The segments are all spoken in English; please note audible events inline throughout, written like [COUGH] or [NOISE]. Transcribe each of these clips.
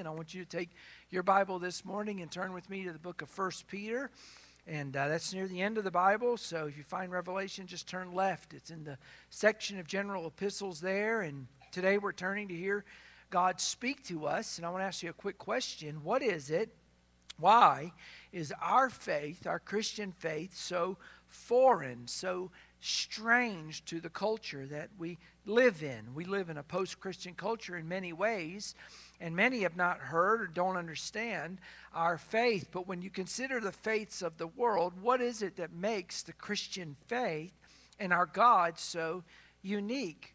And I want you to take your Bible this morning and turn with me to the book of First Peter. And uh, that's near the end of the Bible. So if you find Revelation, just turn left. It's in the section of general epistles there. And today we're turning to hear God speak to us. And I want to ask you a quick question What is it? Why is our faith, our Christian faith, so foreign, so strange to the culture that we live in? We live in a post Christian culture in many ways and many have not heard or don't understand our faith. But when you consider the faiths of the world, what is it that makes the Christian faith and our God so unique?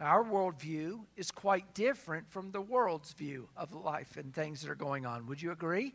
Our worldview is quite different from the world's view of life and things that are going on. Would you agree?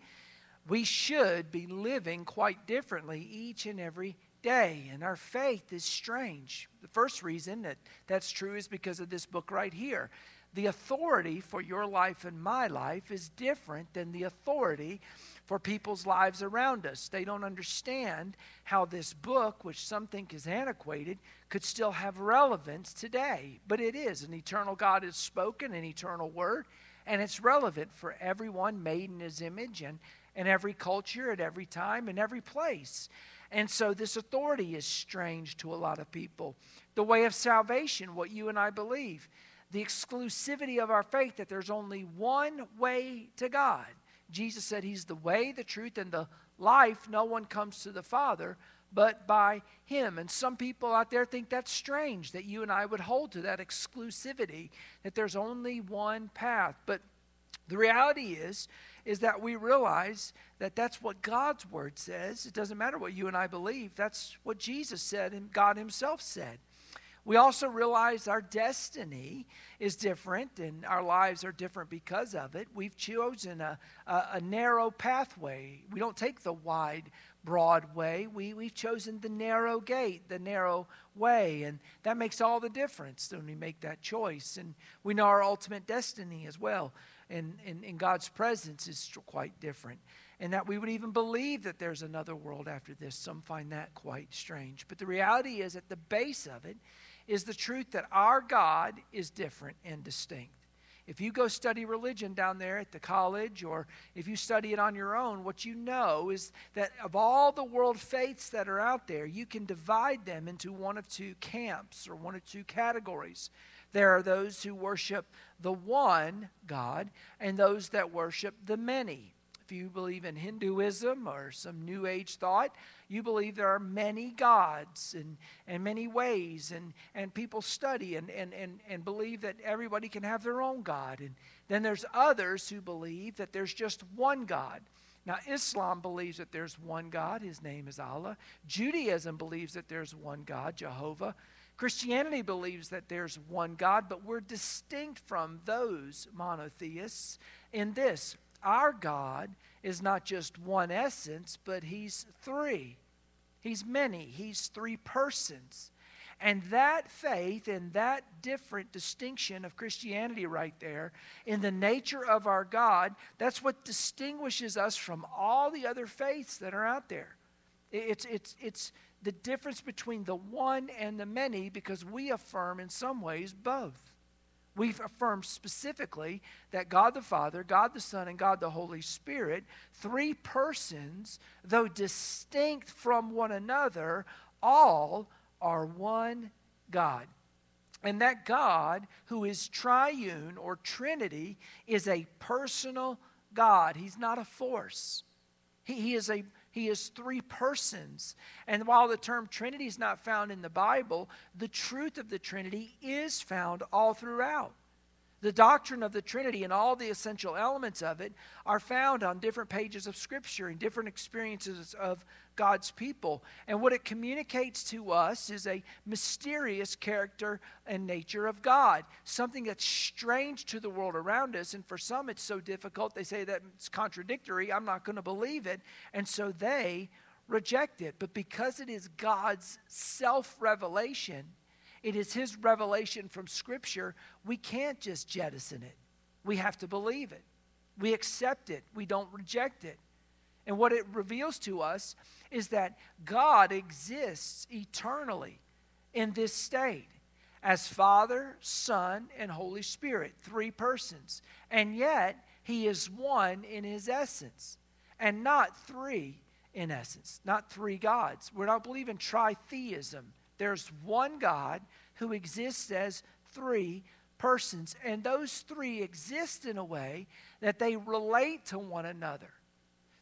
We should be living quite differently each and every day, and our faith is strange. The first reason that that's true is because of this book right here the authority for your life and my life is different than the authority for people's lives around us. They don't understand how this book, which some think is antiquated, could still have relevance today. But it is. An eternal God has spoken, an eternal word, and it's relevant for everyone made in his image and, and every culture at every time and every place. And so this authority is strange to a lot of people. The way of salvation, what you and I believe the exclusivity of our faith that there's only one way to God. Jesus said He's the way, the truth, and the life. No one comes to the Father but by Him. And some people out there think that's strange that you and I would hold to that exclusivity, that there's only one path. But the reality is, is that we realize that that's what God's Word says. It doesn't matter what you and I believe, that's what Jesus said and God Himself said. We also realize our destiny is different and our lives are different because of it. We've chosen a, a, a narrow pathway. We don't take the wide, broad way. We, we've chosen the narrow gate, the narrow way. And that makes all the difference when we make that choice. And we know our ultimate destiny as well. And in God's presence is quite different and that we would even believe that there's another world after this. Some find that quite strange. But the reality is, at the base of it, is the truth that our God is different and distinct. If you go study religion down there at the college, or if you study it on your own, what you know is that of all the world faiths that are out there, you can divide them into one of two camps or one of two categories. There are those who worship the one God and those that worship the many. If you believe in Hinduism or some New Age thought, you believe there are many gods and, and many ways, and, and people study and, and, and, and believe that everybody can have their own God. And then there's others who believe that there's just one God. Now, Islam believes that there's one God, his name is Allah. Judaism believes that there's one God, Jehovah. Christianity believes that there's one God, but we're distinct from those monotheists in this our God is not just one essence, but He's three. He's many. He's three persons. And that faith and that different distinction of Christianity right there in the nature of our God, that's what distinguishes us from all the other faiths that are out there. It's, it's, it's the difference between the one and the many because we affirm in some ways both. We've affirmed specifically that God the Father, God the Son, and God the Holy Spirit, three persons, though distinct from one another, all are one God. And that God, who is triune or Trinity, is a personal God. He's not a force. He, he is a he is three persons. And while the term Trinity is not found in the Bible, the truth of the Trinity is found all throughout. The doctrine of the Trinity and all the essential elements of it are found on different pages of Scripture and different experiences of God's people. And what it communicates to us is a mysterious character and nature of God, something that's strange to the world around us. And for some, it's so difficult, they say that it's contradictory. I'm not going to believe it. And so they reject it. But because it is God's self revelation, it is His revelation from Scripture. We can't just jettison it. We have to believe it. We accept it. We don't reject it. And what it reveals to us is that God exists eternally in this state as Father, Son, and Holy Spirit, three persons. And yet, he is one in his essence and not three in essence, not three gods. We're not believing tritheism. There's one God who exists as three persons, and those three exist in a way that they relate to one another.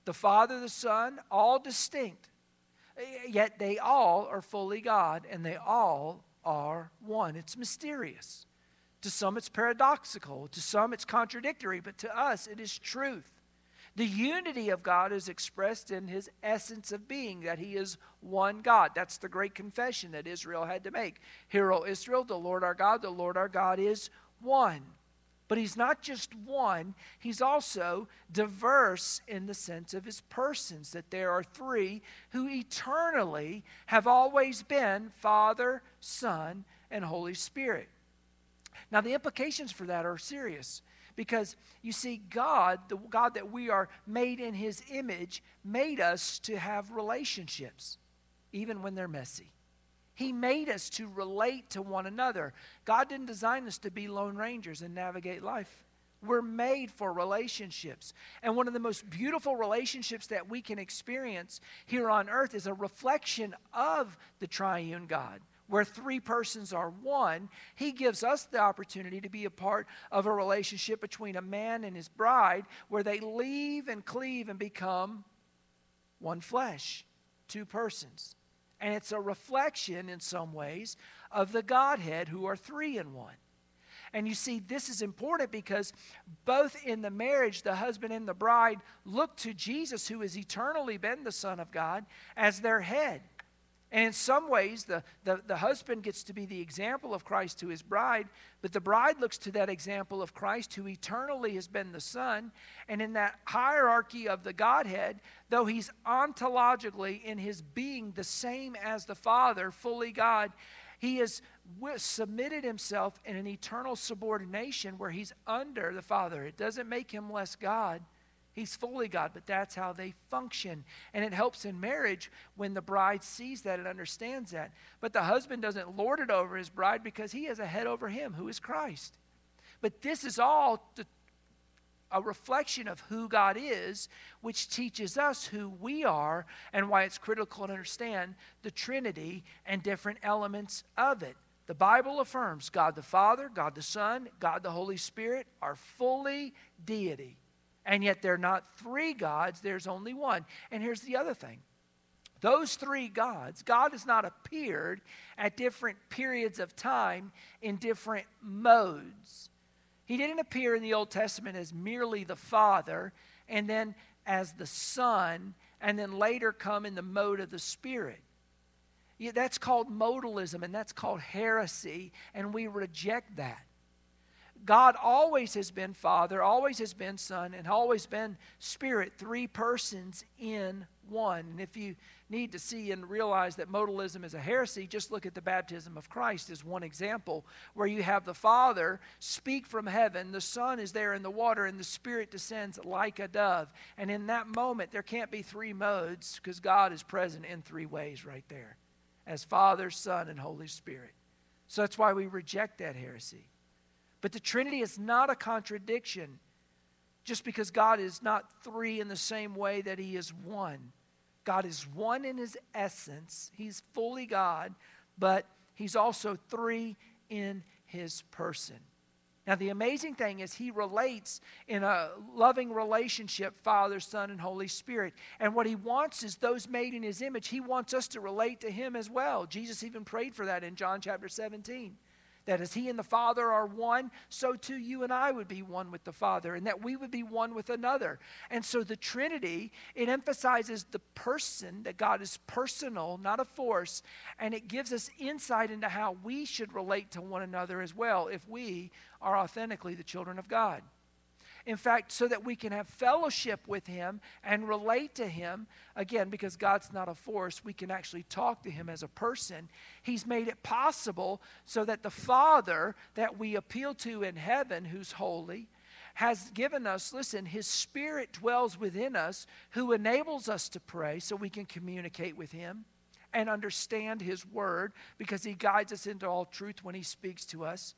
The Father, the Son, all distinct, yet they all are fully God, and they all are one. It's mysterious. To some, it's paradoxical. To some, it's contradictory. But to us, it is truth. The unity of God is expressed in his essence of being, that he is one God. That's the great confession that Israel had to make. Hear, O Israel, the Lord our God, the Lord our God is one. But he's not just one, he's also diverse in the sense of his persons, that there are three who eternally have always been Father, Son, and Holy Spirit. Now, the implications for that are serious because you see, God, the God that we are made in His image, made us to have relationships, even when they're messy. He made us to relate to one another. God didn't design us to be lone rangers and navigate life. We're made for relationships. And one of the most beautiful relationships that we can experience here on earth is a reflection of the triune God where three persons are one, he gives us the opportunity to be a part of a relationship between a man and his bride where they leave and cleave and become one flesh, two persons. And it's a reflection in some ways of the Godhead who are three in one. And you see, this is important because both in the marriage, the husband and the bride look to Jesus, who has eternally been the Son of God, as their head. And in some ways, the, the, the, husband gets to be the example of Christ to his bride, but the bride looks to that example of Christ who eternally has been the Son. And in that hierarchy of the Godhead, though he's ontologically in his being the same as the Father, fully God, he has submitted himself in an eternal subordination where he's under the Father. It doesn't make him less God He's fully God, but that's how they function. And it helps in marriage when the bride sees that and understands that. But the husband doesn't lord it over his bride because he has a head over him, who is Christ. But this is all a reflection of who God is, which teaches us who we are and why it's critical to understand the Trinity and different elements of it. The Bible affirms God the Father, God the Son, God the Holy Spirit are fully deity. And yet they're not three gods, there's only one. And here's the other thing those three gods, God has not appeared at different periods of time in different modes. He didn't appear in the Old Testament as merely the Father and then as the Son and then later come in the mode of the Spirit. Yeah, that's called modalism and that's called heresy, and we reject that. God always has been Father, always has been Son, and always been Spirit, three persons in one. And if you need to see and realize that modalism is a heresy, just look at the baptism of Christ as one example, where you have the Father speak from heaven, the Son is there in the water, and the Spirit descends like a dove. And in that moment, there can't be three modes because God is present in three ways right there as Father, Son, and Holy Spirit. So that's why we reject that heresy. But the Trinity is not a contradiction just because God is not three in the same way that He is one. God is one in His essence, He's fully God, but He's also three in His person. Now, the amazing thing is, he relates in a loving relationship, Father, Son, and Holy Spirit. And what he wants is those made in his image, he wants us to relate to him as well. Jesus even prayed for that in John chapter 17 that as He and the Father are one, so too you and I would be one with the Father, and that we would be one with another. And so the Trinity, it emphasizes the person, that God is personal, not a force, and it gives us insight into how we should relate to one another as well if we are authentically the children of God. In fact, so that we can have fellowship with Him and relate to Him. Again, because God's not a force, we can actually talk to Him as a person. He's made it possible so that the Father that we appeal to in heaven, who's holy, has given us, listen, His Spirit dwells within us, who enables us to pray so we can communicate with Him and understand His Word because He guides us into all truth when He speaks to us.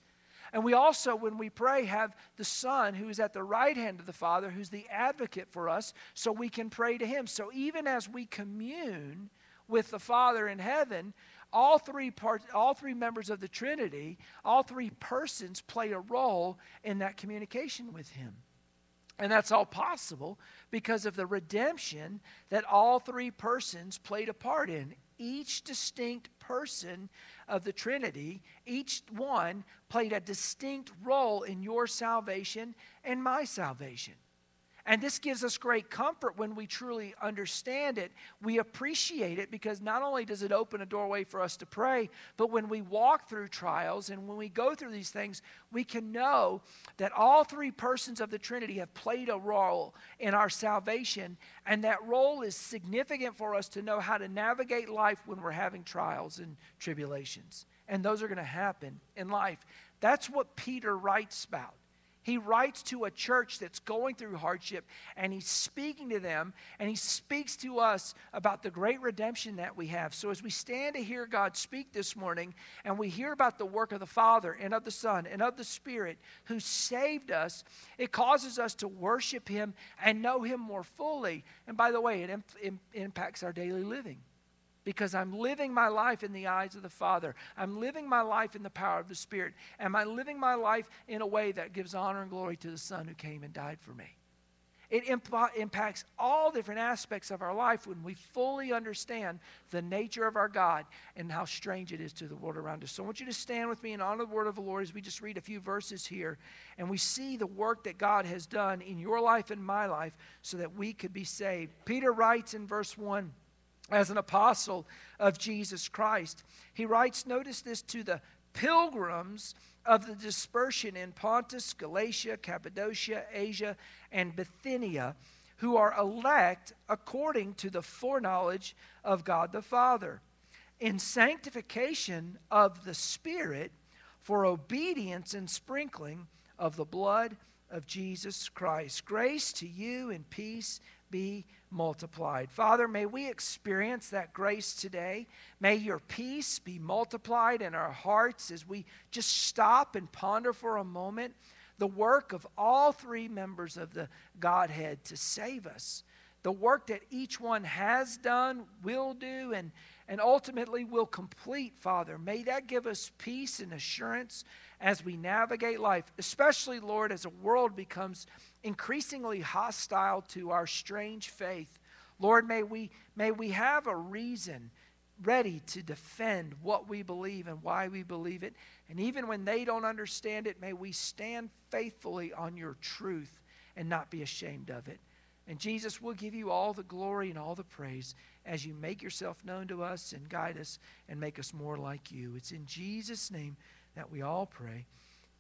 And we also, when we pray, have the Son who is at the right hand of the Father, who's the advocate for us, so we can pray to him. So even as we commune with the Father in heaven, all three parts, all three members of the Trinity, all three persons play a role in that communication with him. And that's all possible because of the redemption that all three persons played a part in. Each distinct person of the Trinity, each one played a distinct role in your salvation and my salvation. And this gives us great comfort when we truly understand it. We appreciate it because not only does it open a doorway for us to pray, but when we walk through trials and when we go through these things, we can know that all three persons of the Trinity have played a role in our salvation. And that role is significant for us to know how to navigate life when we're having trials and tribulations. And those are going to happen in life. That's what Peter writes about. He writes to a church that's going through hardship and he's speaking to them and he speaks to us about the great redemption that we have. So, as we stand to hear God speak this morning and we hear about the work of the Father and of the Son and of the Spirit who saved us, it causes us to worship Him and know Him more fully. And by the way, it imp- impacts our daily living because I'm living my life in the eyes of the Father. I'm living my life in the power of the Spirit. Am I living my life in a way that gives honor and glory to the Son who came and died for me? It imp- impacts all different aspects of our life when we fully understand the nature of our God and how strange it is to the world around us. So I want you to stand with me and honor the word of the Lord as we just read a few verses here and we see the work that God has done in your life and my life so that we could be saved. Peter writes in verse 1 as an apostle of Jesus Christ. He writes, notice this, to the pilgrims of the dispersion in Pontus, Galatia, Cappadocia, Asia, and Bithynia, who are elect according to the foreknowledge of God the Father, in sanctification of the Spirit, for obedience and sprinkling of the blood of Jesus Christ. Grace to you and peace be multiplied. Father, may we experience that grace today. May your peace be multiplied in our hearts as we just stop and ponder for a moment the work of all three members of the Godhead to save us. The work that each one has done, will do, and, and ultimately will complete, Father. May that give us peace and assurance as we navigate life, especially, Lord, as a world becomes increasingly hostile to our strange faith. Lord, may we, may we have a reason ready to defend what we believe and why we believe it. And even when they don't understand it, may we stand faithfully on your truth and not be ashamed of it. And Jesus, will give you all the glory and all the praise as you make yourself known to us and guide us and make us more like you. It's in Jesus' name that we all pray.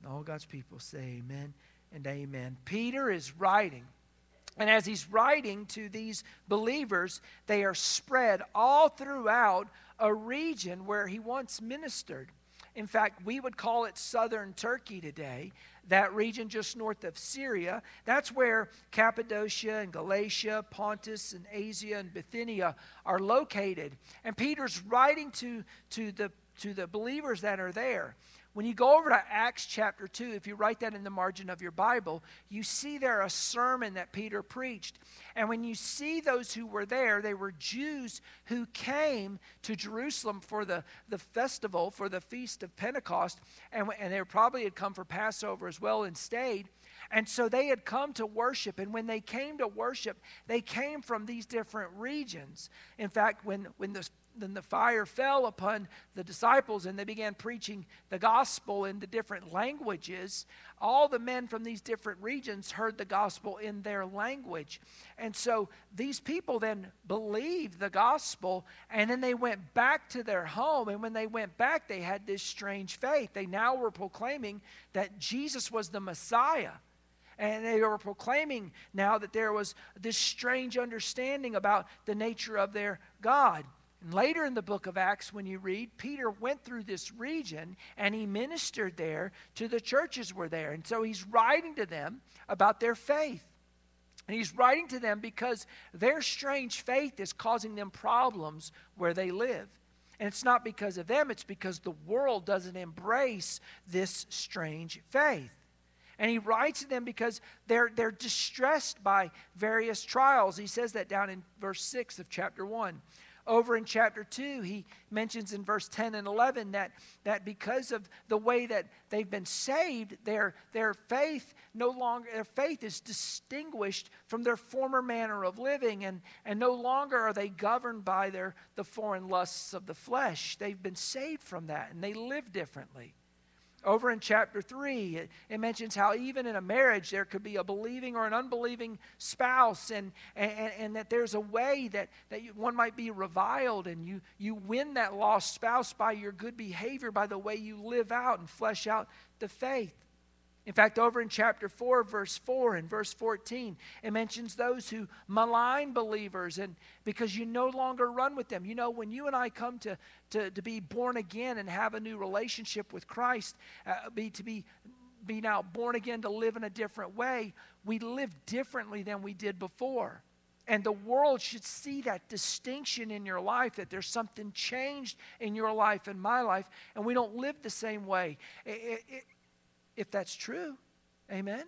And all God's people say amen and amen. Peter is writing. And as he's writing to these believers, they are spread all throughout a region where he once ministered. In fact, we would call it southern Turkey today, that region just north of Syria. That's where Cappadocia and Galatia, Pontus and Asia and Bithynia are located. And Peter's writing to, to, the, to the believers that are there. When you go over to Acts chapter 2, if you write that in the margin of your Bible, you see there a sermon that Peter preached. And when you see those who were there, they were Jews who came to Jerusalem for the, the festival, for the feast of Pentecost. And, and they probably had come for Passover as well and stayed. And so they had come to worship. And when they came to worship, they came from these different regions. In fact, when, when the then the fire fell upon the disciples and they began preaching the gospel in the different languages. All the men from these different regions heard the gospel in their language. And so these people then believed the gospel and then they went back to their home. And when they went back, they had this strange faith. They now were proclaiming that Jesus was the Messiah. And they were proclaiming now that there was this strange understanding about the nature of their God. And later in the book of Acts, when you read, Peter went through this region and he ministered there to the churches were there. And so he's writing to them about their faith. And he's writing to them because their strange faith is causing them problems where they live. And it's not because of them, it's because the world doesn't embrace this strange faith. And he writes to them because they're, they're distressed by various trials. He says that down in verse 6 of chapter 1. Over in chapter 2, he mentions in verse 10 and 11 that, that because of the way that they've been saved, their, their faith no longer, their faith is distinguished from their former manner of living, and, and no longer are they governed by their, the foreign lusts of the flesh. They've been saved from that, and they live differently. Over in chapter 3, it, mentions how even in a marriage there could be a believing or an unbelieving spouse, and, and, and that there's a way that, that you, one might be reviled, and you, you win that lost spouse by your good behavior, by the way you live out and flesh out the faith. In fact, over in chapter 4, verse 4 and verse 14, it mentions those who malign believers and because you no longer run with them. You know, when you and I come to, to, to be born again and have a new relationship with Christ, uh, be, to be, be now born again to live in a different way, we live differently than we did before. And the world should see that distinction in your life, that there's something changed in your life and my life, and we don't live the same way. It, it, if that's true. Amen.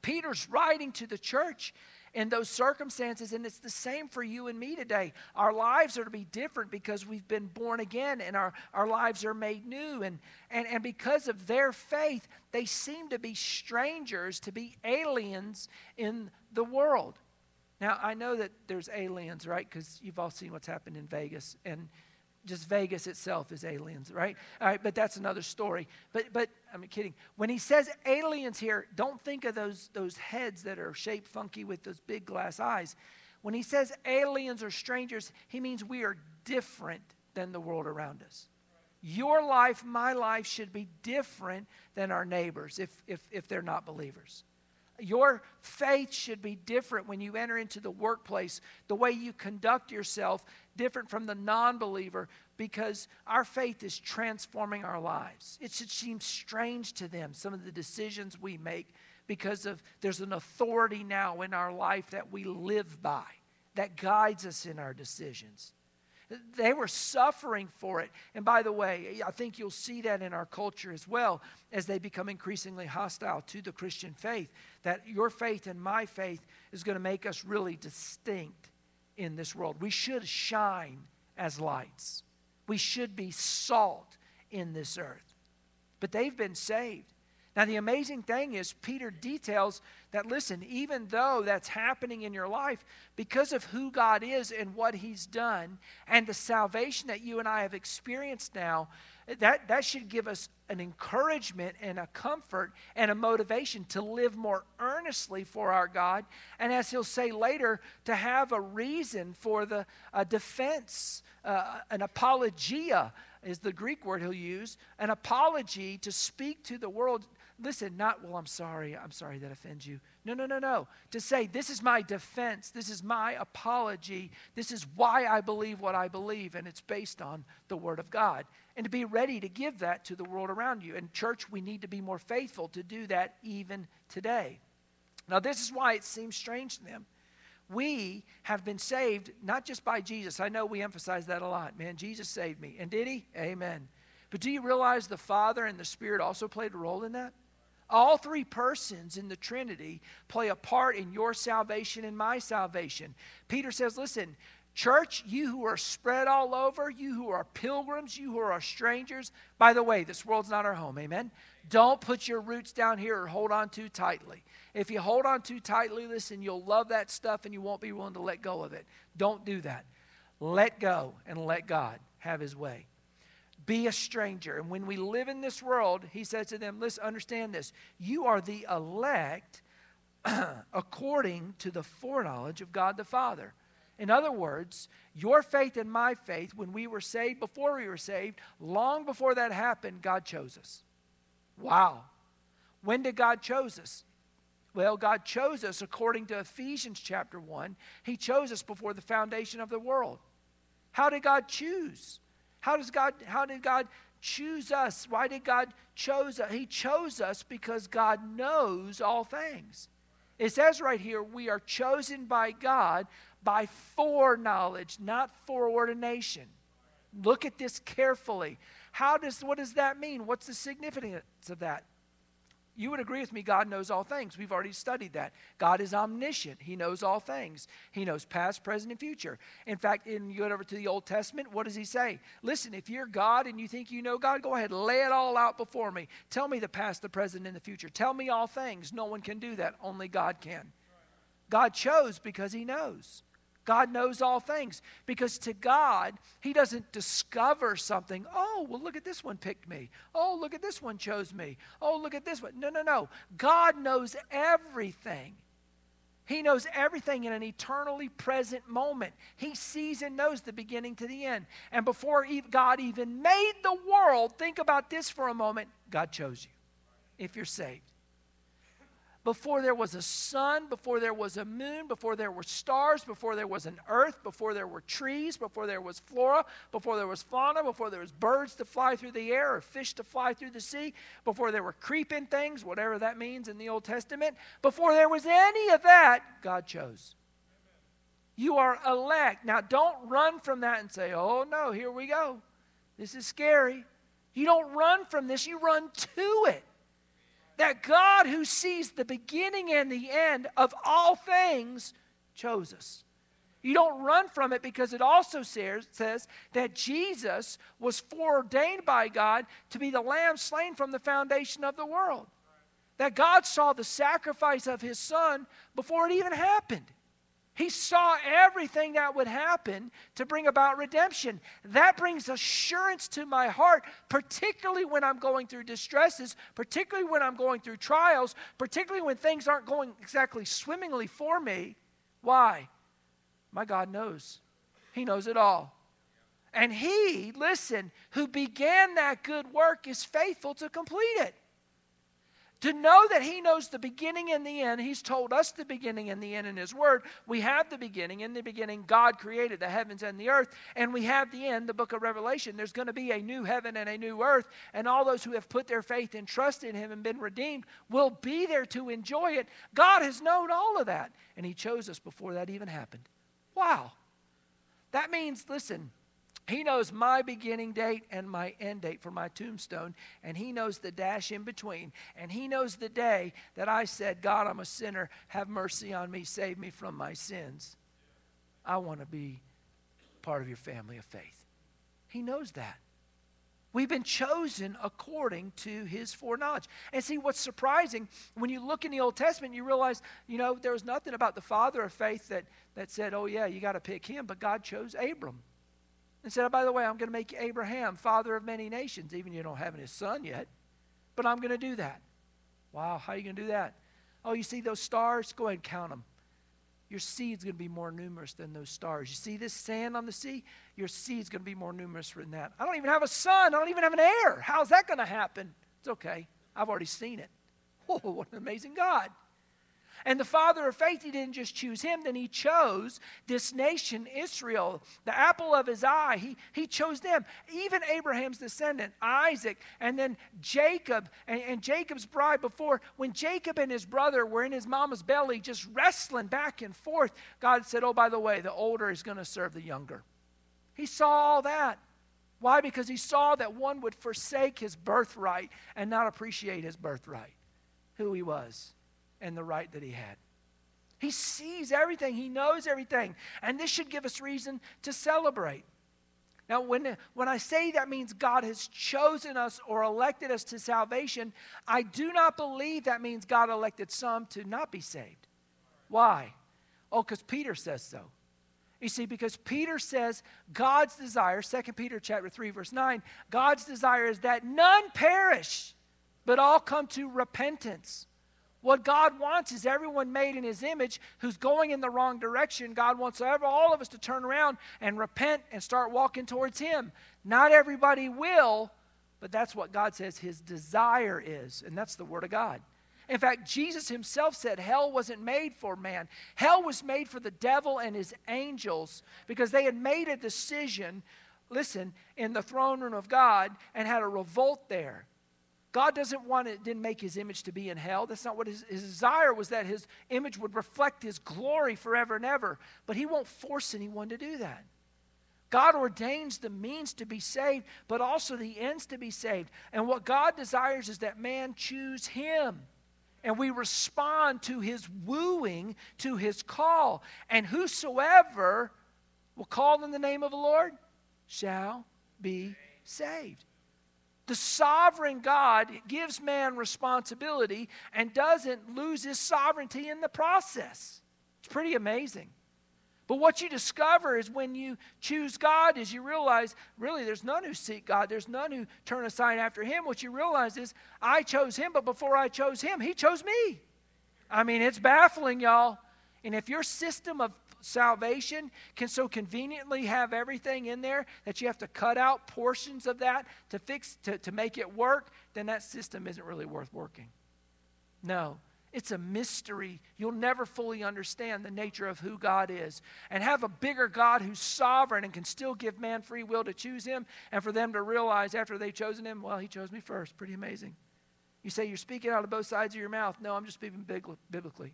Peter's writing to the church in those circumstances, and it's the same for you and me today. Our lives are to be different because we've been born again and our, our lives are made new. And, and, and because of their faith, they seem to be strangers, to be aliens in the world. Now, I know that there's aliens, right? Because you've all seen what's happened in Vegas. And just Vegas itself is aliens, right? All right, but that's another story. But but I'm kidding. When he says aliens here, don't think of those those heads that are shaped funky with those big glass eyes. When he says aliens or strangers, he means we are different than the world around us. Your life, my life should be different than our neighbors if if if they're not believers. Your faith should be different when you enter into the workplace. The way you conduct yourself different from the non believer because our faith is transforming our lives. It should seem strange to them, some of the decisions we make, because of there's an authority now in our life that we live by that guides us in our decisions. They were suffering for it. And by the way, I think you'll see that in our culture as well as they become increasingly hostile to the Christian faith. That your faith and my faith is going to make us really distinct in this world. We should shine as lights, we should be salt in this earth. But they've been saved. Now, the amazing thing is, Peter details that, listen, even though that's happening in your life, because of who God is and what He's done, and the salvation that you and I have experienced now, that, that should give us an encouragement and a comfort and a motivation to live more earnestly for our God. And as he'll say later, to have a reason for the defense, uh, an apologia is the Greek word he'll use, an apology to speak to the world. Listen, not, well, I'm sorry, I'm sorry that offends you. No, no, no, no. To say, this is my defense, this is my apology, this is why I believe what I believe, and it's based on the Word of God. And to be ready to give that to the world around you. And, church, we need to be more faithful to do that even today. Now, this is why it seems strange to them. We have been saved not just by Jesus. I know we emphasize that a lot. Man, Jesus saved me. And did he? Amen. But do you realize the Father and the Spirit also played a role in that? All three persons in the Trinity play a part in your salvation and my salvation. Peter says, listen, church, you who are spread all over, you who are pilgrims, you who are strangers. By the way, this world's not our home, amen? Don't put your roots down here or hold on too tightly. If you hold on too tightly, listen, you'll love that stuff and you won't be willing to let go of it. Don't do that. Let go and let God have his way be a stranger. And when we live in this world, he says to them, Listen, understand this. You are the elect [CLEARS THROAT] according to the foreknowledge of God the Father. In other words, your faith and my faith, when we were saved, before we were saved, long before that happened, God chose us. Wow. When did God chose us? Well, God chose us according to Ephesians chapter 1. He chose us before the foundation of the world. How did God choose? How does God how did God choose us? Why did God chose us? He chose us because God knows all things. It says right here, we are chosen by God by foreknowledge, not foreordination. Look at this carefully. How does what does that mean? What's the significance of that? You would agree with me, God knows all things. We've already studied that. God is omniscient. He knows all things. He knows past, present, and future. In fact, in you go over to the Old Testament, what does he say? Listen, if you're God and you think you know God, go ahead, lay it all out before me. Tell me the past, the present, and the future. Tell me all things. No one can do that. Only God can. God chose because he knows. God knows all things. Because to God, He doesn't discover something. Oh, well, look at this one picked me. Oh, look at this one chose me. Oh, look at this one. No, no, no. God knows everything. He knows everything in an eternally present moment. He sees and knows the beginning to the end. And before God even made the world, think about this for a moment God chose you if you're saved before there was a sun, before there was a moon, before there were stars, before there was an earth, before there were trees, before there was flora, before there was fauna, before there was birds to fly through the air or fish to fly through the sea, before there were creeping things, whatever that means in the Old Testament, before there was any of that, God chose. You are elect. Now, don't run from that and say, oh no, here we go. This is scary. You don't run from this, you run to it that God, who sees the beginning and the end of all things, chose us. You don't run from it because it also says, that Jesus was foreordained by God to be the lamb slain from the foundation of the world. That God saw the sacrifice of his son before it even happened. He saw everything that would happen to bring about redemption. That brings assurance to my heart, particularly when I'm going through distresses, particularly when I'm going through trials, particularly when things aren't going exactly swimmingly for me. Why? My God knows. He knows it all. And He, listen, who began that good work is faithful to complete it. To know that He knows the beginning and the end, He's told us the beginning and the end in His Word. We have the beginning. In the beginning, God created the heavens and the earth, and we have the end, the book of Revelation. There's going to be a new heaven and a new earth, and all those who have put their faith and trust in Him and been redeemed will be there to enjoy it. God has known all of that, and He chose us before that even happened. Wow. That means, listen, he knows my beginning date and my end date for my tombstone, and He knows the dash in between. And He knows the day that I said, God, I'm a sinner. Have mercy on me. Save me from my sins. I want to be part of your family of faith. He knows that. We've been chosen according to his foreknowledge. And see, what's surprising, when you look in the Old Testament, you realize, you know, there was nothing about the father of faith that, that said, oh, yeah, you got to pick him, but God chose Abram and said, oh, by the way, I'm going to make Abraham father of many nations, even you don't have his son yet. But I'm going to do that. Wow, how are you going to do that? Oh, you see those stars? Go ahead and count them. Your seed's going to be more numerous than those stars. You see this sand on the sea? Your seed's going to be more numerous than that. I don't even have a son. I don't even have an heir. How's that going to happen? It's okay. I've already seen it. [LAUGHS] Oh, what an amazing God. And the father of faith, he didn't just choose him, then he chose this nation, Israel, the apple of his eye. He, he chose them. Even Abraham's descendant, Isaac, and then Jacob, and, and Jacob's bride before. When Jacob and his brother were in his mama's belly, just wrestling back and forth, God said, Oh, by the way, the older is going to serve the younger. He saw all that. Why? Because he saw that one would forsake his birthright and not appreciate his birthright, who he was and the right that he had. He sees everything, he knows everything, and this should give us reason to celebrate. Now, when, when I say that means God has chosen us or elected us to salvation, I do not believe that means God elected some to not be saved. Why? Oh, because Peter says so. You see, because Peter says God's desire, 2 Peter chapter 3, verse 9, God's desire is that none perish, but all come to repentance. What God wants is everyone made in His image who's going in the wrong direction. God wants all of us to turn around and repent and start walking towards Him. Not everybody will, but that's what God says His desire is, and that's the Word of God. In fact, Jesus himself said hell wasn't made for man. Hell was made for the devil and his angels because they had made a decision, listen, in the throne room of God and had a revolt there. God doesn't want it, didn't make his image to be in hell. That's not what his, his desire was that his image would reflect his glory forever and ever. But he won't force anyone to do that. God ordains the means to be saved, but also the ends to be saved. And what God desires is that man choose Him. And we respond to His wooing, to His call. And whosoever will call in the name of the Lord shall be saved. The sovereign God gives man responsibility and doesn't lose his sovereignty in the process. It's pretty amazing. But what you discover is when you choose God, is you realize really there's none who seek God, there's none who turn aside after Him. What you realize is I chose Him, but before I chose Him, He chose me. I mean, it's baffling, y'all. And if your system of salvation can so conveniently have everything in there that you have to cut out portions of that to fix to, to make it work, then that system isn't really worth working. No. It's a mystery. You'll never fully understand the nature of who God is. And have a bigger God who's sovereign and can still give man free will to choose him, and for them to realize after they've chosen him, well, he chose me first. Pretty amazing. You say you're speaking out of both sides of your mouth. No, I'm just speaking biblically.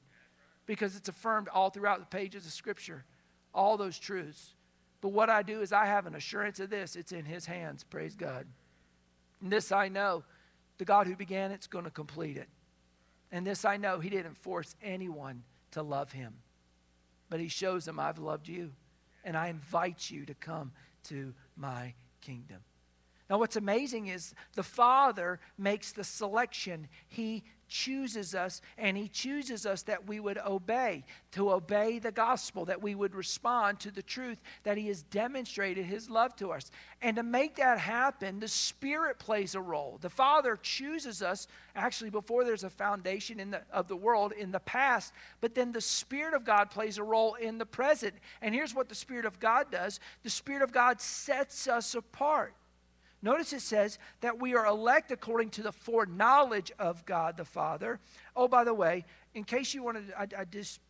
Because it's affirmed all throughout the pages of Scripture, all those truths. But what I do is I have an assurance of this it's in his hands. Praise God. And this I know the God who began it's going to complete it. And this I know, he didn't force anyone to love him. But he shows them, I've loved you. And I invite you to come to my kingdom. Now, what's amazing is the Father makes the selection. He chooses us, and He chooses us that we would obey, to obey the gospel, that we would respond to the truth that He has demonstrated His love to us. And to make that happen, the Spirit plays a role. The Father chooses us actually before there's a foundation in the, of the world in the past, but then the Spirit of God plays a role in the present. And here's what the Spirit of God does the Spirit of God sets us apart. Notice it says that we are elect according to the foreknowledge of God the Father. Oh, by the way, in case you wanted, I, I just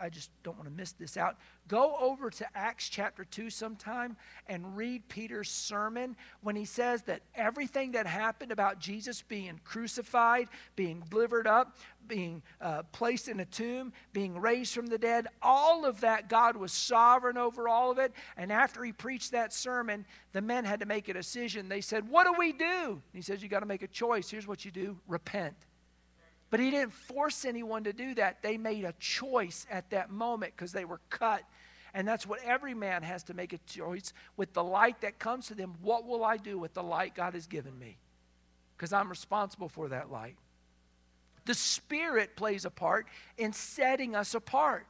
I just don't want to miss this out. Go over to Acts chapter 2 sometime and read Peter's sermon when he says that everything that happened about Jesus being crucified, being delivered up, being uh, placed in a tomb, being raised from the dead, all of that, God was sovereign over all of it. And after he preached that sermon, the men had to make a decision. They said, What do we do? he says, You got to make a choice. Here's what you do repent. But he didn't force anyone to do that. They made a choice at that moment because they were cut. And that's what every man has to make a choice with the light that comes to them. What will I do with the light God has given me? Because I'm responsible for that light. The Spirit plays a part in setting us apart.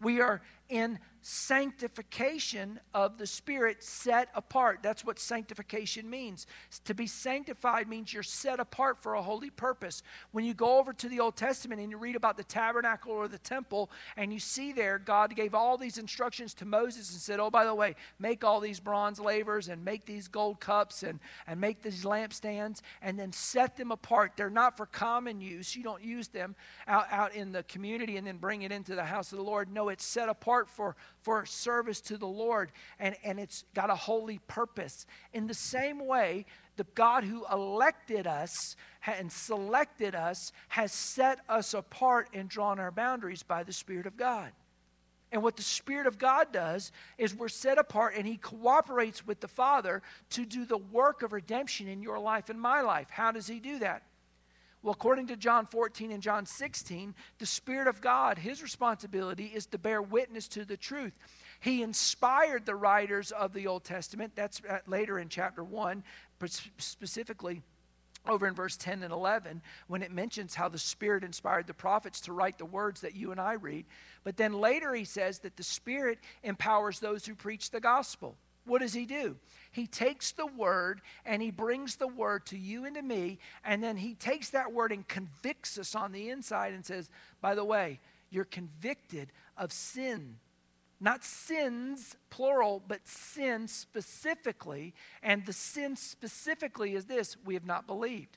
We are in sanctification of the Spirit set apart. That's what sanctification means. To be sanctified means you're set apart for a holy purpose. When you go over to the Old Testament and you read about the tabernacle or the temple, and you see there, God gave all these instructions to Moses and said, Oh, by the way, make all these bronze lavers and make these gold cups and, and make these lampstands and then set them apart. They're not for common use. You don't use them out, out in the community and then bring it into the house of the Lord. No, it's set apart for for service to the Lord, and, and it's got a holy purpose. In the same way, the God who elected us and selected us has set us apart and drawn our boundaries by the Spirit of God. And what the Spirit of God does is we're set apart and He cooperates with the Father to do the work of redemption in your life and my life. How does He do that? Well, according to John 14 and John 16, the Spirit of God, his responsibility is to bear witness to the truth. He inspired the writers of the Old Testament. That's later in chapter 1, specifically over in verse 10 and 11 when it mentions how the Spirit inspired the prophets to write the words that you and I read. But then later he says that the Spirit empowers those who preach the gospel. What does he do? He takes the word and he brings the word to you and to me, and then he takes that word and convicts us on the inside and says, by the way, you're convicted of sin. Not sins, plural, but sin specifically. And the sin specifically is this we have not believed.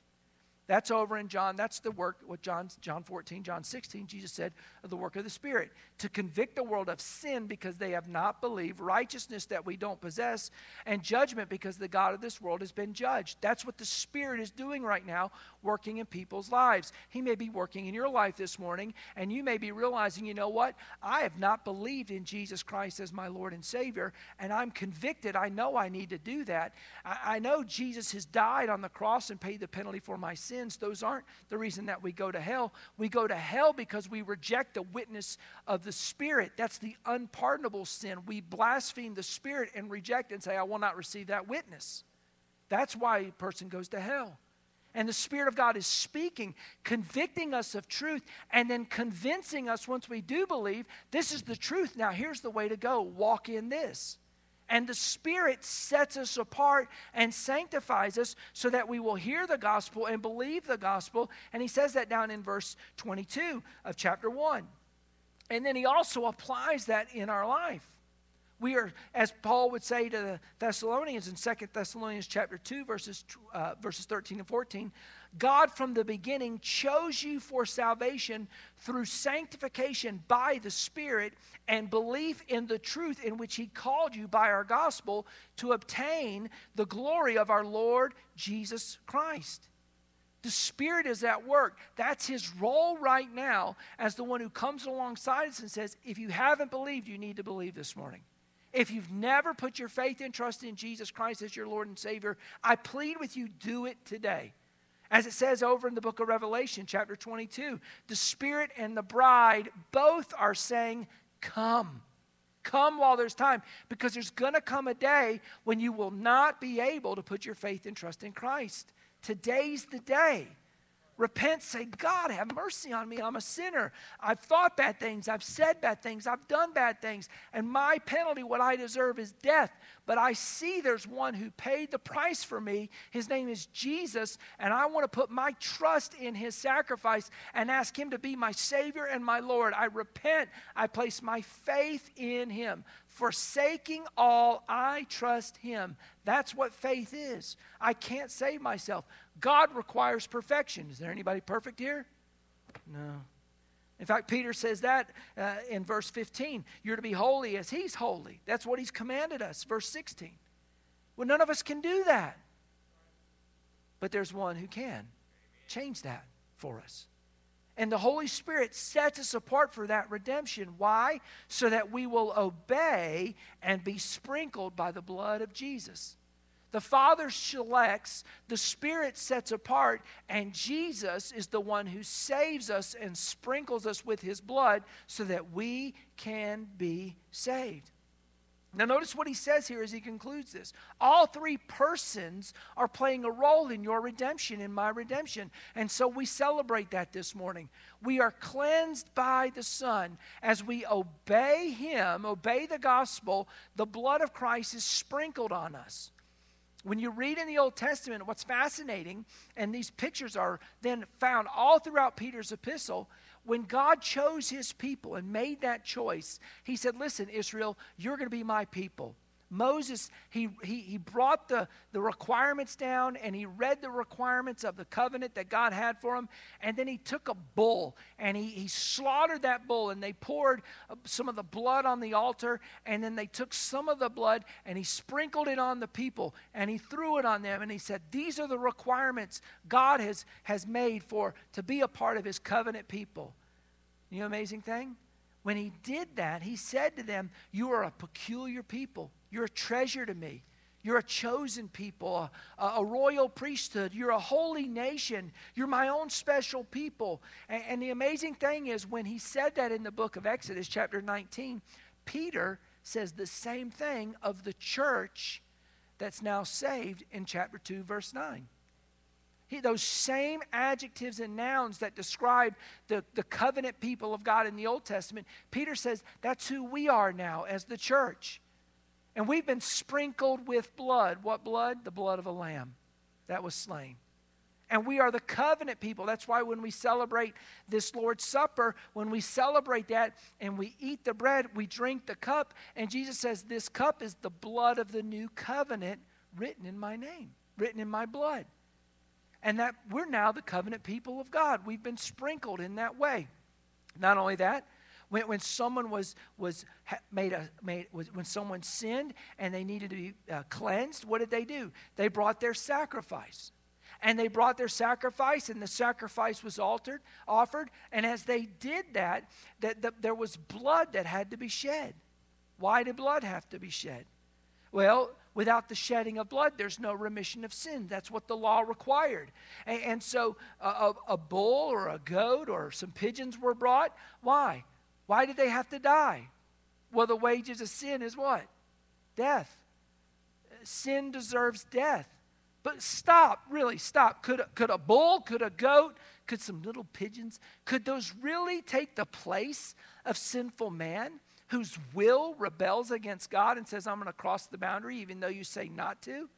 That's over in John. That's the work, what John, John 14, John 16, Jesus said, of the work of the Spirit. To convict the world of sin because they have not believed, righteousness that we don't possess, and judgment because the God of this world has been judged. That's what the Spirit is doing right now, working in people's lives. He may be working in your life this morning, and you may be realizing, you know what? I have not believed in Jesus Christ as my Lord and Savior, and I'm convicted. I know I need to do that. I, I know Jesus has died on the cross and paid the penalty for my sin sins, those aren't the reason that we go to hell. We go to hell because we reject the witness of the Spirit. That's the unpardonable sin. We blaspheme the Spirit and reject and say, I will not receive that witness. That's why a person goes to hell. And the Spirit of God is speaking, convicting us of truth, and then convincing us once we do believe this is the truth. Now, here's the way to go walk in this. And the Spirit sets us apart and sanctifies us so that we will hear the gospel and believe the gospel. And he says that down in verse 22 of chapter 1. And then he also applies that in our life. We are, as Paul would say to the Thessalonians in 2 Thessalonians chapter 2, verses, uh, verses 13 and 14, God from the beginning chose you for salvation through sanctification by the Spirit and belief in the truth in which He called you by our gospel to obtain the glory of our Lord Jesus Christ. The Spirit is at work. That's His role right now as the one who comes alongside us and says, If you haven't believed, you need to believe this morning. If you've never put your faith and trust in Jesus Christ as your Lord and Savior, I plead with you, do it today. As it says over in the book of Revelation, chapter 22, the Spirit and the bride both are saying, Come. Come while there's time, because there's going to come a day when you will not be able to put your faith and trust in Christ. Today's the day. Repent, say, God, have mercy on me. I'm a sinner. I've thought bad things. I've said bad things. I've done bad things. And my penalty, what I deserve, is death. But I see there's one who paid the price for me. His name is Jesus. And I want to put my trust in his sacrifice and ask him to be my Savior and my Lord. I repent. I place my faith in him. Forsaking all, I trust him. That's what faith is. I can't save myself. God requires perfection. Is there anybody perfect here? No. In fact, Peter says that uh, in verse 15. You're to be holy as he's holy. That's what he's commanded us. Verse 16. Well, none of us can do that. But there's one who can change that for us. And the Holy Spirit sets us apart for that redemption. Why? So that we will obey and be sprinkled by the blood of Jesus. The Father selects, the Spirit sets apart, and Jesus is the one who saves us and sprinkles us with His blood so that we can be saved. Now, notice what he says here as he concludes this. All three persons are playing a role in your redemption, in my redemption. And so we celebrate that this morning. We are cleansed by the Son. As we obey him, obey the gospel, the blood of Christ is sprinkled on us. When you read in the Old Testament, what's fascinating, and these pictures are then found all throughout Peter's epistle, when God chose his people and made that choice, he said, Listen, Israel, you're going to be my people. Moses, he, he, he brought the, the requirements down and he read the requirements of the covenant that God had for him. And then he took a bull and he, he slaughtered that bull and they poured uh, some of the blood on the altar. And then they took some of the blood and he sprinkled it on the people and he threw it on them. And he said, These are the requirements God has, has made for to be a part of his covenant people. You know, amazing thing? When he did that, he said to them, You are a peculiar people. You're a treasure to me. You're a chosen people, a, a, royal priesthood. You're a holy nation. You're my own special people. And, and, the amazing thing is, when he said that in the book of Exodus, chapter 19, Peter says the same thing of the church that's now saved in chapter 2, verse 9. He, those same adjectives and nouns that describe the, the covenant people of God in the Old Testament, Peter says that's who we are now as the church. And we've been sprinkled with blood. What blood? The blood of a lamb that was slain. And we are the covenant people. That's why when we celebrate this Lord's Supper, when we celebrate that and we eat the bread, we drink the cup. And Jesus says, This cup is the blood of the new covenant written in my name, written in my blood. and that we're now the covenant people of God. We've been sprinkled in that way. Not only that, when, when someone was, was made a, made, was, when someone sinned and they needed to be uh, cleansed, what did they do? They brought their sacrifice. And they brought their sacrifice, and the sacrifice was altered, offered. And as they did that, that, that there was blood that had to be shed. Why did blood have to be shed? Well, without the shedding of blood, there's no remission of sin. That's what the law required. And, and so a, a, bull or a goat or some pigeons were brought. Why? Why did they have to die? Well, the wages of sin is what? Death. Sin deserves death. But stop, really, stop. Could could a bull, could a goat, could some little pigeons, could those really take the place of sinful man? whose will rebels against God and says, I'm going to cross the boundary even though you say not to?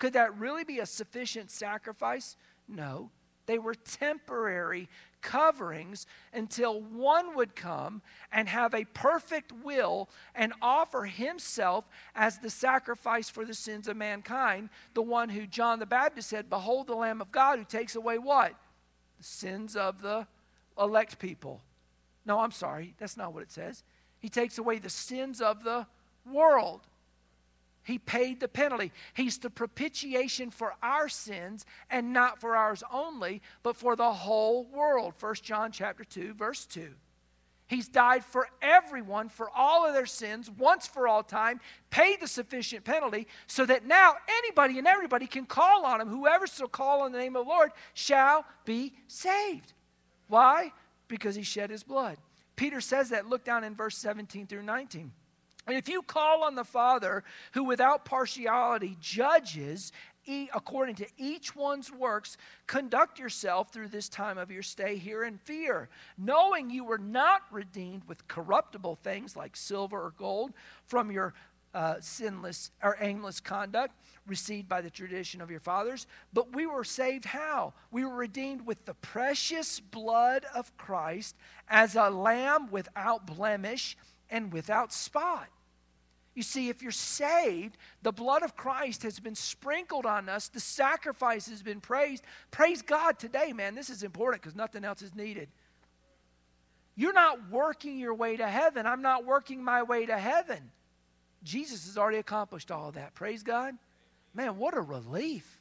Could that really be a sufficient sacrifice? No. They were temporary coverings until one would come and have a perfect will and offer himself as the sacrifice for the sins of mankind. The one who John the Baptist said, Behold the Lamb of God who takes away what? The sins of the elect people. No, I'm sorry. That's not what it says. He takes away the sins of the world. He paid the penalty. He's the propitiation for our sins and not for ours only, but for the whole world. 1 John chapter 2 verse 2. He's died for everyone for all of their sins once for all time, paid the sufficient penalty so that now anybody and everybody can call on him. Whoever shall call on the name of the Lord shall be saved. Why? Because he shed his blood. Peter says that. Look down in verse 17 through 19. And if you call on the Father, who without partiality judges according to each one's works, conduct yourself through this time of your stay here in fear, knowing you were not redeemed with corruptible things like silver or gold from your uh, sinless or aimless conduct received by the tradition of your fathers. But we were saved how? We were redeemed with the precious blood of Christ as a lamb without blemish and without spot. You see, if you're saved, the blood of Christ has been sprinkled on us, the sacrifice has been praised. Praise God today, man. This is important because nothing else is needed. You're not working your way to heaven. I'm not working my way to heaven. Jesus has already accomplished all that. Praise God. Man, what a relief.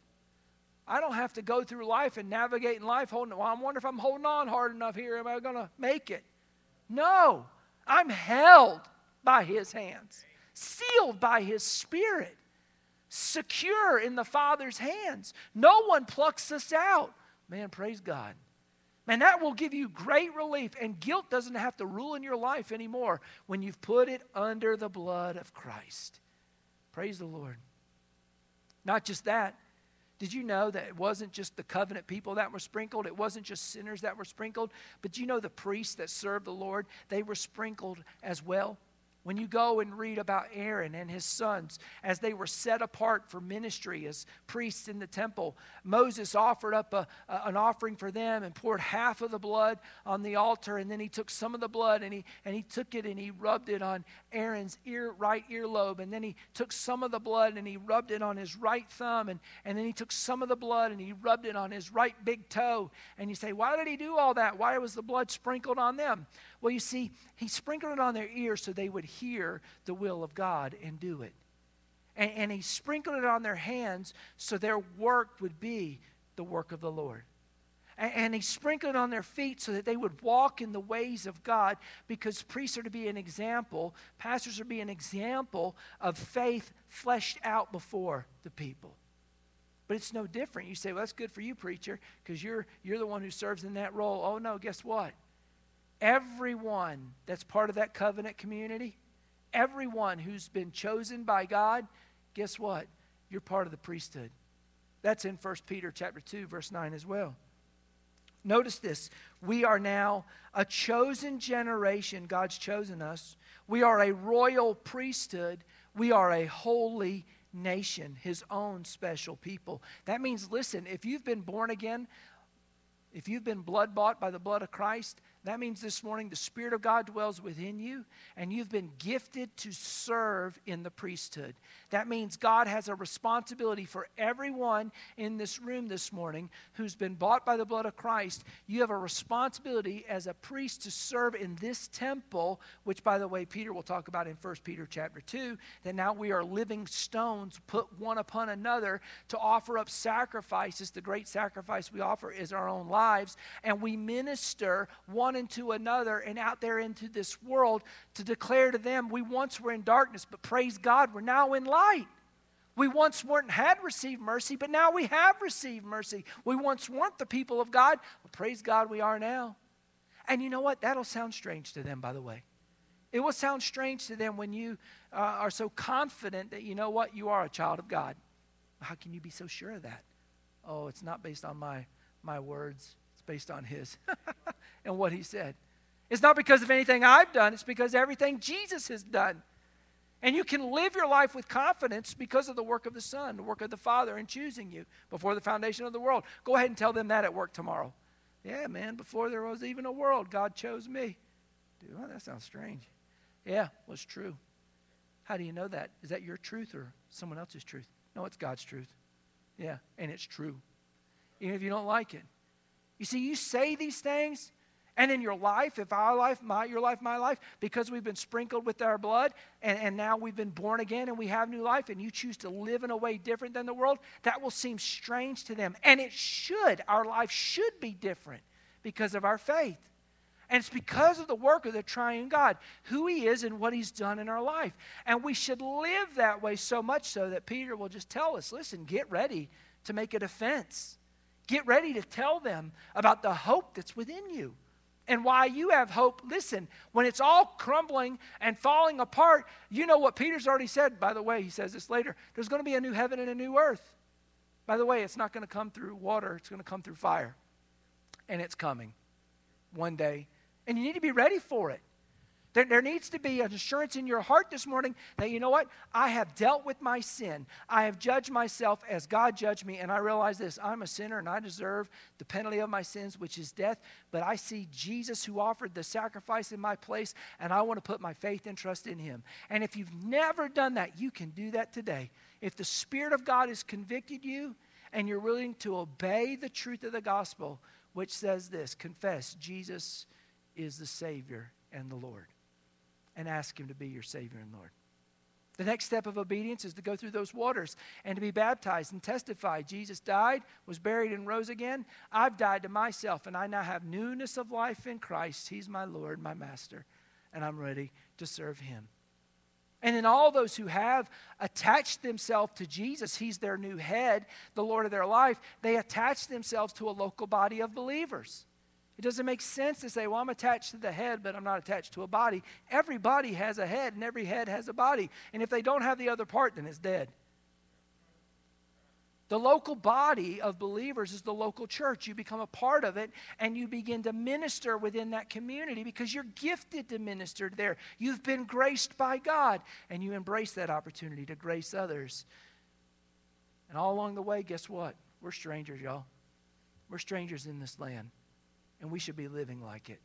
I don't have to go through life and navigate in life holding, well, I wonder if I'm holding on hard enough here. Am I going to make it? No. I'm held by his hands, sealed by his spirit, secure in the Father's hands. No one plucks us out. Man, praise God. Man, that will give you great relief, and guilt doesn't have to rule in your life anymore when you've put it under the blood of Christ. Praise the Lord. Not just that. Did you know that it wasn't just the covenant people that were sprinkled? It wasn't just sinners that were sprinkled, but you know the priests that served the Lord? They were sprinkled as well. When you go and read about Aaron and his sons as they were set apart for ministry as priests in the temple, Moses offered up a, a, an offering for them and poured half of the blood on the altar. And then he took some of the blood and he, and he took it and he rubbed it on Aaron's ear, right earlobe. And then he took some of the blood and he rubbed it on his right thumb. And, and then he took some of the blood and he rubbed it on his right big toe. And you say, why did he do all that? Why was the blood sprinkled on them? Well, you see, he sprinkled it on their ears so they would hear the will of God and do it. And, and he sprinkled it on their hands so their work would be the work of the Lord. And, and he sprinkled it on their feet so that they would walk in the ways of God because priests are to be an example, pastors are to be an example of faith fleshed out before the people. But it's no different. You say, well, that's good for you, preacher, because you're, you're the one who serves in that role. Oh, no, guess what? everyone that's part of that covenant community, everyone who's been chosen by God, guess what? You're part of the priesthood. That's in 1 Peter chapter 2 verse 9 as well. Notice this. We are now a chosen generation. God's chosen us. We are a royal priesthood. We are a holy nation, his own special people. That means, listen, if you've been born again, if you've been blood bought by the blood of Christ, That means this morning the Spirit of God dwells within you, and you've been gifted to serve in the priesthood. That means God has a responsibility for everyone in this room this morning who's been bought by the blood of Christ. You have a responsibility as a priest to serve in this temple, which, by the way, Peter will talk about in 1 Peter chapter 2, that now we are living stones put one upon another to offer up sacrifices. The great sacrifice we offer is our own lives, and we minister one one into another and out there into this world to declare to them, we once were in darkness, but praise God, we're now in light. We once weren't had received mercy, but now we have received mercy. We once weren't the people of God, but praise God, we are now. And you know what? That'll sound strange to them, by the way. It will sound strange to them when you uh, are so confident that you know what? You are a child of God. How can you be so sure of that? Oh, it's not based on my, my words it's based on His [LAUGHS] and what He said. It's not because of anything I've done, it's because everything Jesus has done. And you can live your life with confidence because of the work of the Son, the work of the Father in choosing you before the foundation of the world. Go ahead and tell them that at work tomorrow. Yeah, man, before there was even a world, God chose me. Dude, well, that sounds strange. Yeah, it's true. How do you know that? Is that your truth or someone else's truth? No, it's God's truth. Yeah, and it's true. Even if you don't like it. You see, you say these things, and in your life, if our life, my, your life, my life, because we've been sprinkled with our blood, and, and now we've been born again and we have new life, and you choose to live in a way different than the world, that will seem strange to them. And it should. Our life should be different because of our faith. And it's because of the work of the triune God, who He is and what He's done in our life. And we should live that way so much so that Peter will just tell us listen, get ready to make a defense Get ready to tell them about the hope that's within you and why you have hope. Listen, when it's all crumbling and falling apart, you know what Peter's already said. By the way, he says this later there's going to be a new heaven and a new earth. By the way, it's not going to come through water, it's going to come through fire. And it's coming one day. And you need to be ready for it. There, there needs to be an assurance in your heart this morning that, you know what? I have dealt with my sin. I have judged myself as God judged me, and I realize this I'm a sinner and I deserve the penalty of my sins, which is death. But I see Jesus who offered the sacrifice in my place, and I want to put my faith and trust in him. And if you've never done that, you can do that today. If the Spirit of God has convicted you and you're willing to obey the truth of the gospel, which says this confess Jesus is the Savior and the Lord and ask Him to be your Savior and Lord. The next step of obedience is to go through those waters and to be baptized and testify. Jesus died, was buried, and rose again. I've died to myself, and I now have newness of life in Christ. He's my Lord, my Master, and I'm ready to serve Him. And in all those who have attached themselves to Jesus, He's their new head, the Lord of their life, they attach themselves to a local body of believers. It doesn't make sense to say, well, I'm attached to the head, but I'm not attached to a body. Every body has a head, and every head has a body. And if they don't have the other part, then it's dead. The local body of believers is the local church. You become a part of it and you begin to minister within that community because you're gifted to minister there. You've been graced by God and you embrace that opportunity to grace others. And all along the way, guess what? We're strangers, y'all. We're strangers in this land and we should be living like it.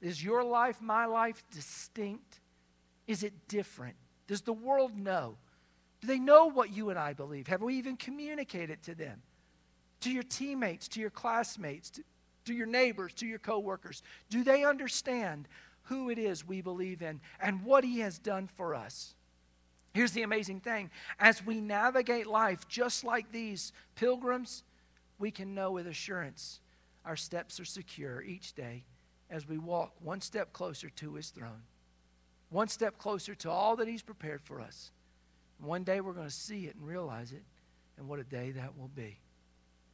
Is your life, my life, distinct? Is it different? Does the world know? Do they know what you and I believe? Have we even communicated to them? To your teammates, to your classmates, to, to your neighbors, to your coworkers? Do they understand who it is we believe in and what He has done for us? Here's the amazing thing as we navigate life just like these pilgrims, we can know with assurance our steps are secure each day as we walk one step closer to His throne, one step closer to all that He's prepared for us. one day we're going to see it and realize it, and what a day that will be.